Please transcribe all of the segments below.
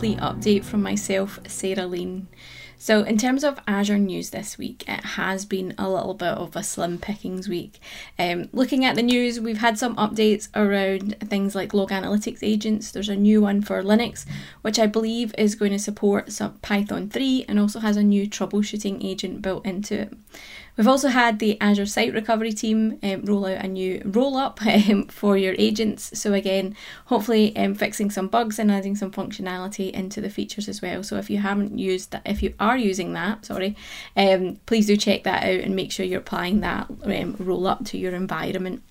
update from myself, Sarah Lean. So, in terms of Azure news this week, it has been a little bit of a slim pickings week. Um, looking at the news, we've had some updates around things like log analytics agents. There's a new one for Linux, which I believe is going to support some Python 3 and also has a new troubleshooting agent built into it. We've also had the Azure Site Recovery team um, roll out a new roll up um, for your agents. So, again, hopefully um, fixing some bugs and adding some functionality into the features as well. So, if you haven't used that, if you are using that, sorry, um, please do check that out and make sure you're applying that um, roll up to your environment.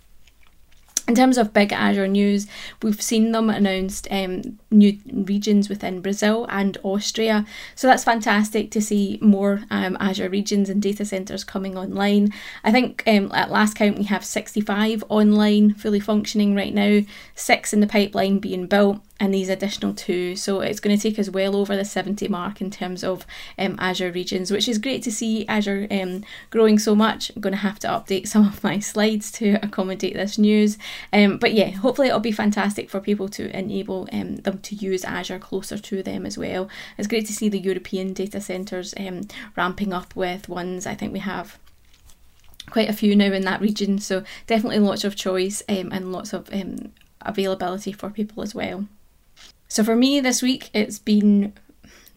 In terms of big Azure news, we've seen them announced um, new regions within Brazil and Austria. So that's fantastic to see more um, Azure regions and data centres coming online. I think um, at last count we have 65 online, fully functioning right now, six in the pipeline being built and these additional two. So it's going to take us well over the 70 mark in terms of um, Azure regions, which is great to see Azure um, growing so much. I'm going to have to update some of my slides to accommodate this news. Um, but yeah, hopefully it'll be fantastic for people to enable um, them to use Azure closer to them as well. It's great to see the European data centres um, ramping up with ones. I think we have quite a few now in that region, so definitely lots of choice um, and lots of availability for people as well. So for me this week, it's been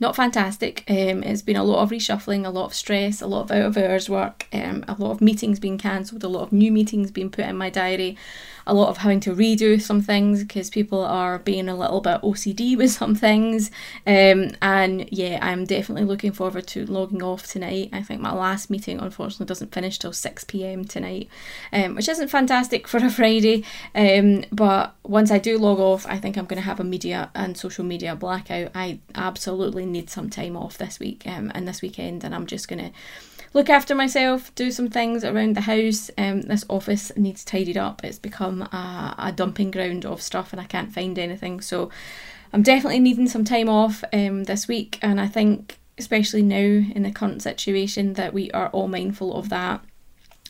not fantastic. Um, it's been a lot of reshuffling, a lot of stress, a lot of out of hours work, um, a lot of meetings being cancelled, a lot of new meetings being put in my diary, a lot of having to redo some things because people are being a little bit OCD with some things. Um, and yeah, I'm definitely looking forward to logging off tonight. I think my last meeting unfortunately doesn't finish till 6 pm tonight, um, which isn't fantastic for a Friday. Um, but once I do log off, I think I'm going to have a media and social media blackout. I absolutely need some time off this week um, and this weekend, and I'm just going to look after myself, do some things around the house. Um, this office needs tidied up. It's become a, a dumping ground of stuff and I can't find anything. So I'm definitely needing some time off um, this week. And I think, especially now in the current situation, that we are all mindful of that.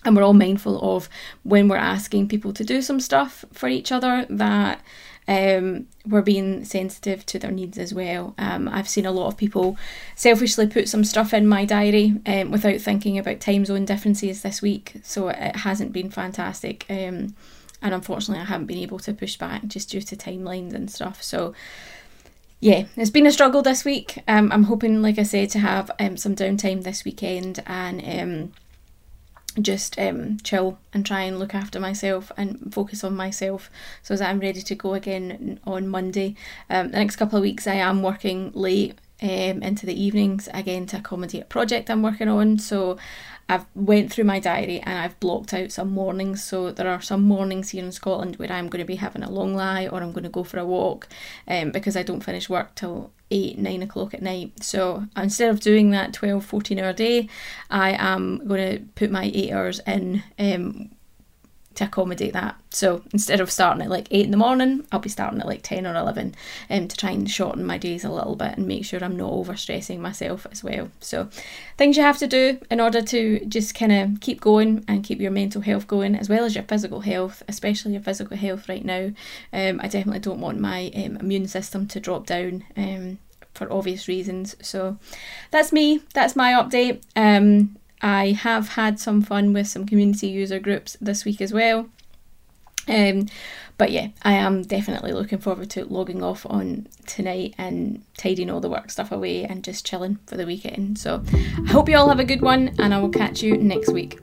And we're all mindful of when we're asking people to do some stuff for each other that um, we're being sensitive to their needs as well. Um, I've seen a lot of people selfishly put some stuff in my diary um, without thinking about time zone differences this week, so it hasn't been fantastic. Um, and unfortunately, I haven't been able to push back just due to timelines and stuff. So, yeah, it's been a struggle this week. Um, I'm hoping, like I said, to have um, some downtime this weekend and just um, chill and try and look after myself and focus on myself so that I'm ready to go again on Monday. Um, the next couple of weeks, I am working late um, into the evenings again to accommodate a project I'm working on. So I've went through my diary and I've blocked out some mornings. So there are some mornings here in Scotland where I'm going to be having a long lie or I'm going to go for a walk um, because I don't finish work till 8, 9 o'clock at night. So instead of doing that 12, 14 hour day, I am going to put my 8 hours in um, to accommodate that. So instead of starting at like 8 in the morning, I'll be starting at like 10 or 11 um, to try and shorten my days a little bit and make sure I'm not overstressing myself as well. So things you have to do in order to just kind of keep going and keep your mental health going as well as your physical health, especially your physical health right now. Um, I definitely don't want my um, immune system to drop down. Um, for obvious reasons. So that's me. That's my update. Um, I have had some fun with some community user groups this week as well. Um, but yeah, I am definitely looking forward to logging off on tonight and tidying all the work stuff away and just chilling for the weekend. So I hope you all have a good one and I will catch you next week.